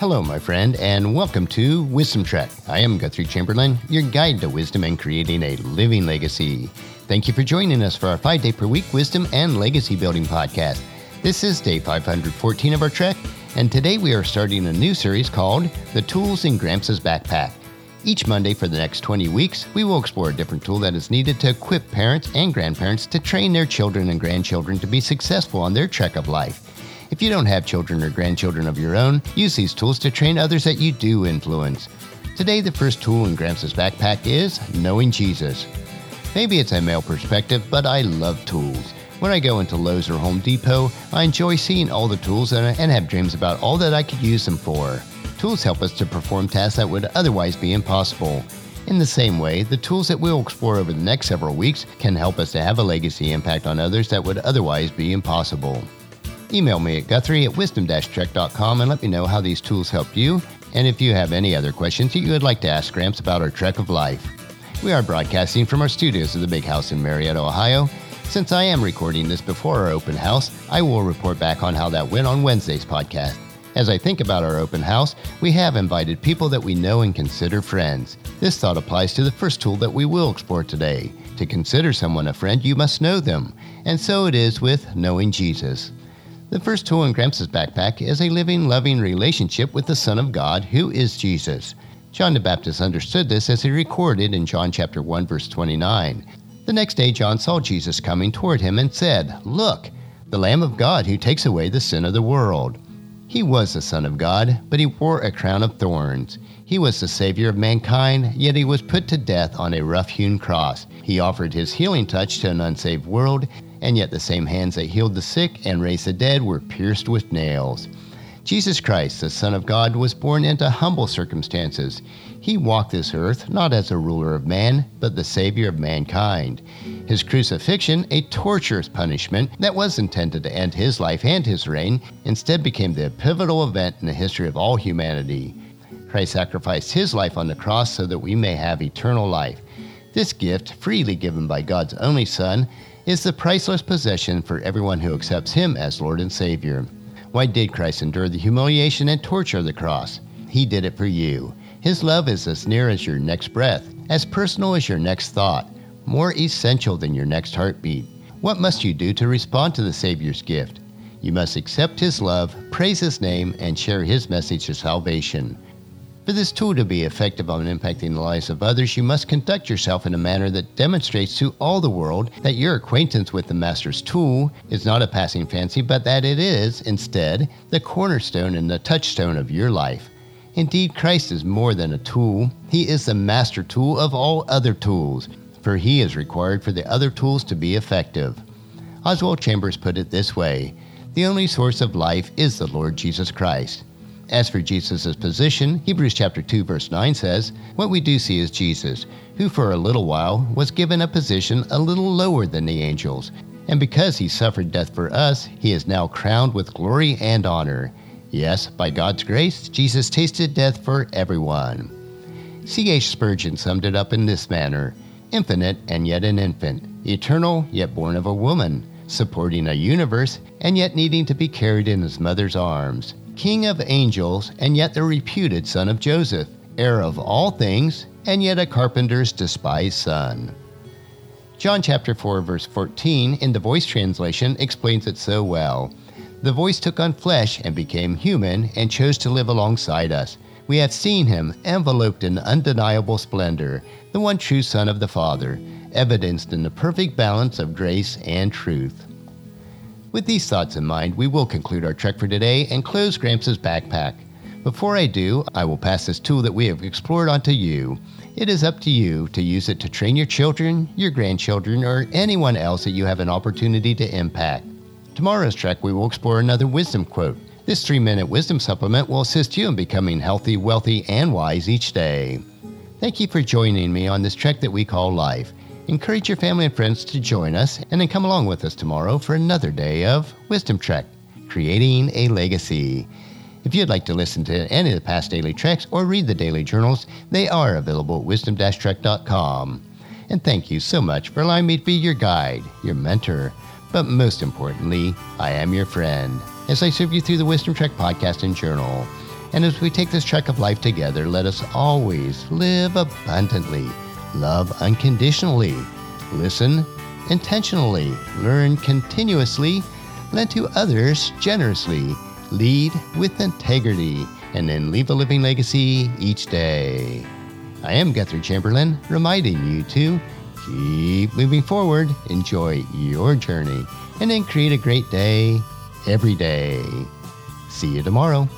Hello, my friend, and welcome to Wisdom Trek. I am Guthrie Chamberlain, your guide to wisdom and creating a living legacy. Thank you for joining us for our five day per week wisdom and legacy building podcast. This is day 514 of our trek, and today we are starting a new series called The Tools in Gramps' Backpack. Each Monday for the next 20 weeks, we will explore a different tool that is needed to equip parents and grandparents to train their children and grandchildren to be successful on their trek of life. If you don't have children or grandchildren of your own, use these tools to train others that you do influence. Today, the first tool in Gramps' backpack is knowing Jesus. Maybe it's a male perspective, but I love tools. When I go into Lowe's or Home Depot, I enjoy seeing all the tools and have dreams about all that I could use them for. Tools help us to perform tasks that would otherwise be impossible. In the same way, the tools that we'll explore over the next several weeks can help us to have a legacy impact on others that would otherwise be impossible. Email me at guthrie at wisdom-trek.com and let me know how these tools help you, and if you have any other questions that you would like to ask Gramps about our trek of life. We are broadcasting from our studios of the Big House in Marietta, Ohio. Since I am recording this before our open house, I will report back on how that went on Wednesday's podcast. As I think about our open house, we have invited people that we know and consider friends. This thought applies to the first tool that we will explore today. To consider someone a friend, you must know them. And so it is with knowing Jesus. The first tool in Gramps' backpack is a living, loving relationship with the Son of God, who is Jesus. John the Baptist understood this as he recorded in John chapter 1 verse 29. The next day John saw Jesus coming toward him and said, "Look, the Lamb of God who takes away the sin of the world." He was the Son of God, but he wore a crown of thorns. He was the Savior of mankind, yet he was put to death on a rough hewn cross. He offered his healing touch to an unsaved world, and yet the same hands that healed the sick and raised the dead were pierced with nails. Jesus Christ, the Son of God, was born into humble circumstances. He walked this earth not as a ruler of man, but the Savior of mankind. His crucifixion, a torturous punishment that was intended to end his life and his reign, instead became the pivotal event in the history of all humanity. Christ sacrificed his life on the cross so that we may have eternal life. This gift, freely given by God's only Son, is the priceless possession for everyone who accepts him as Lord and Savior. Why did Christ endure the humiliation and torture of the cross? He did it for you. His love is as near as your next breath, as personal as your next thought, more essential than your next heartbeat. What must you do to respond to the Savior's gift? You must accept His love, praise His name, and share His message of salvation. For this tool to be effective on impacting the lives of others, you must conduct yourself in a manner that demonstrates to all the world that your acquaintance with the Master's tool is not a passing fancy, but that it is, instead, the cornerstone and the touchstone of your life. Indeed, Christ is more than a tool, He is the master tool of all other tools for he is required for the other tools to be effective. Oswald Chambers put it this way The only source of life is the Lord Jesus Christ. As for Jesus' position, Hebrews chapter 2 verse 9 says, What we do see is Jesus, who for a little while was given a position a little lower than the angels, and because he suffered death for us, he is now crowned with glory and honor. Yes, by God's grace, Jesus tasted death for everyone. C.H. Spurgeon summed it up in this manner infinite and yet an infant, eternal yet born of a woman, supporting a universe and yet needing to be carried in his mother's arms, king of angels and yet the reputed son of Joseph, heir of all things and yet a carpenter's despised son. John chapter 4 verse 14 in the voice translation explains it so well. The voice took on flesh and became human and chose to live alongside us. We have seen him enveloped in undeniable splendor, the one true Son of the Father, evidenced in the perfect balance of grace and truth. With these thoughts in mind, we will conclude our trek for today and close Gramps' backpack. Before I do, I will pass this tool that we have explored onto you. It is up to you to use it to train your children, your grandchildren, or anyone else that you have an opportunity to impact. Tomorrow's trek, we will explore another wisdom quote. This three minute wisdom supplement will assist you in becoming healthy, wealthy, and wise each day. Thank you for joining me on this trek that we call life. Encourage your family and friends to join us and then come along with us tomorrow for another day of Wisdom Trek, creating a legacy. If you'd like to listen to any of the past daily treks or read the daily journals, they are available at wisdom-trek.com. And thank you so much for allowing me to be your guide, your mentor, but most importantly, I am your friend as I serve you through the Wisdom Trek podcast and journal. And as we take this trek of life together, let us always live abundantly, love unconditionally, listen intentionally, learn continuously, lend to others generously, lead with integrity, and then leave a living legacy each day. I am Guthrie Chamberlain, reminding you to keep moving forward, enjoy your journey, and then create a great day every day. See you tomorrow.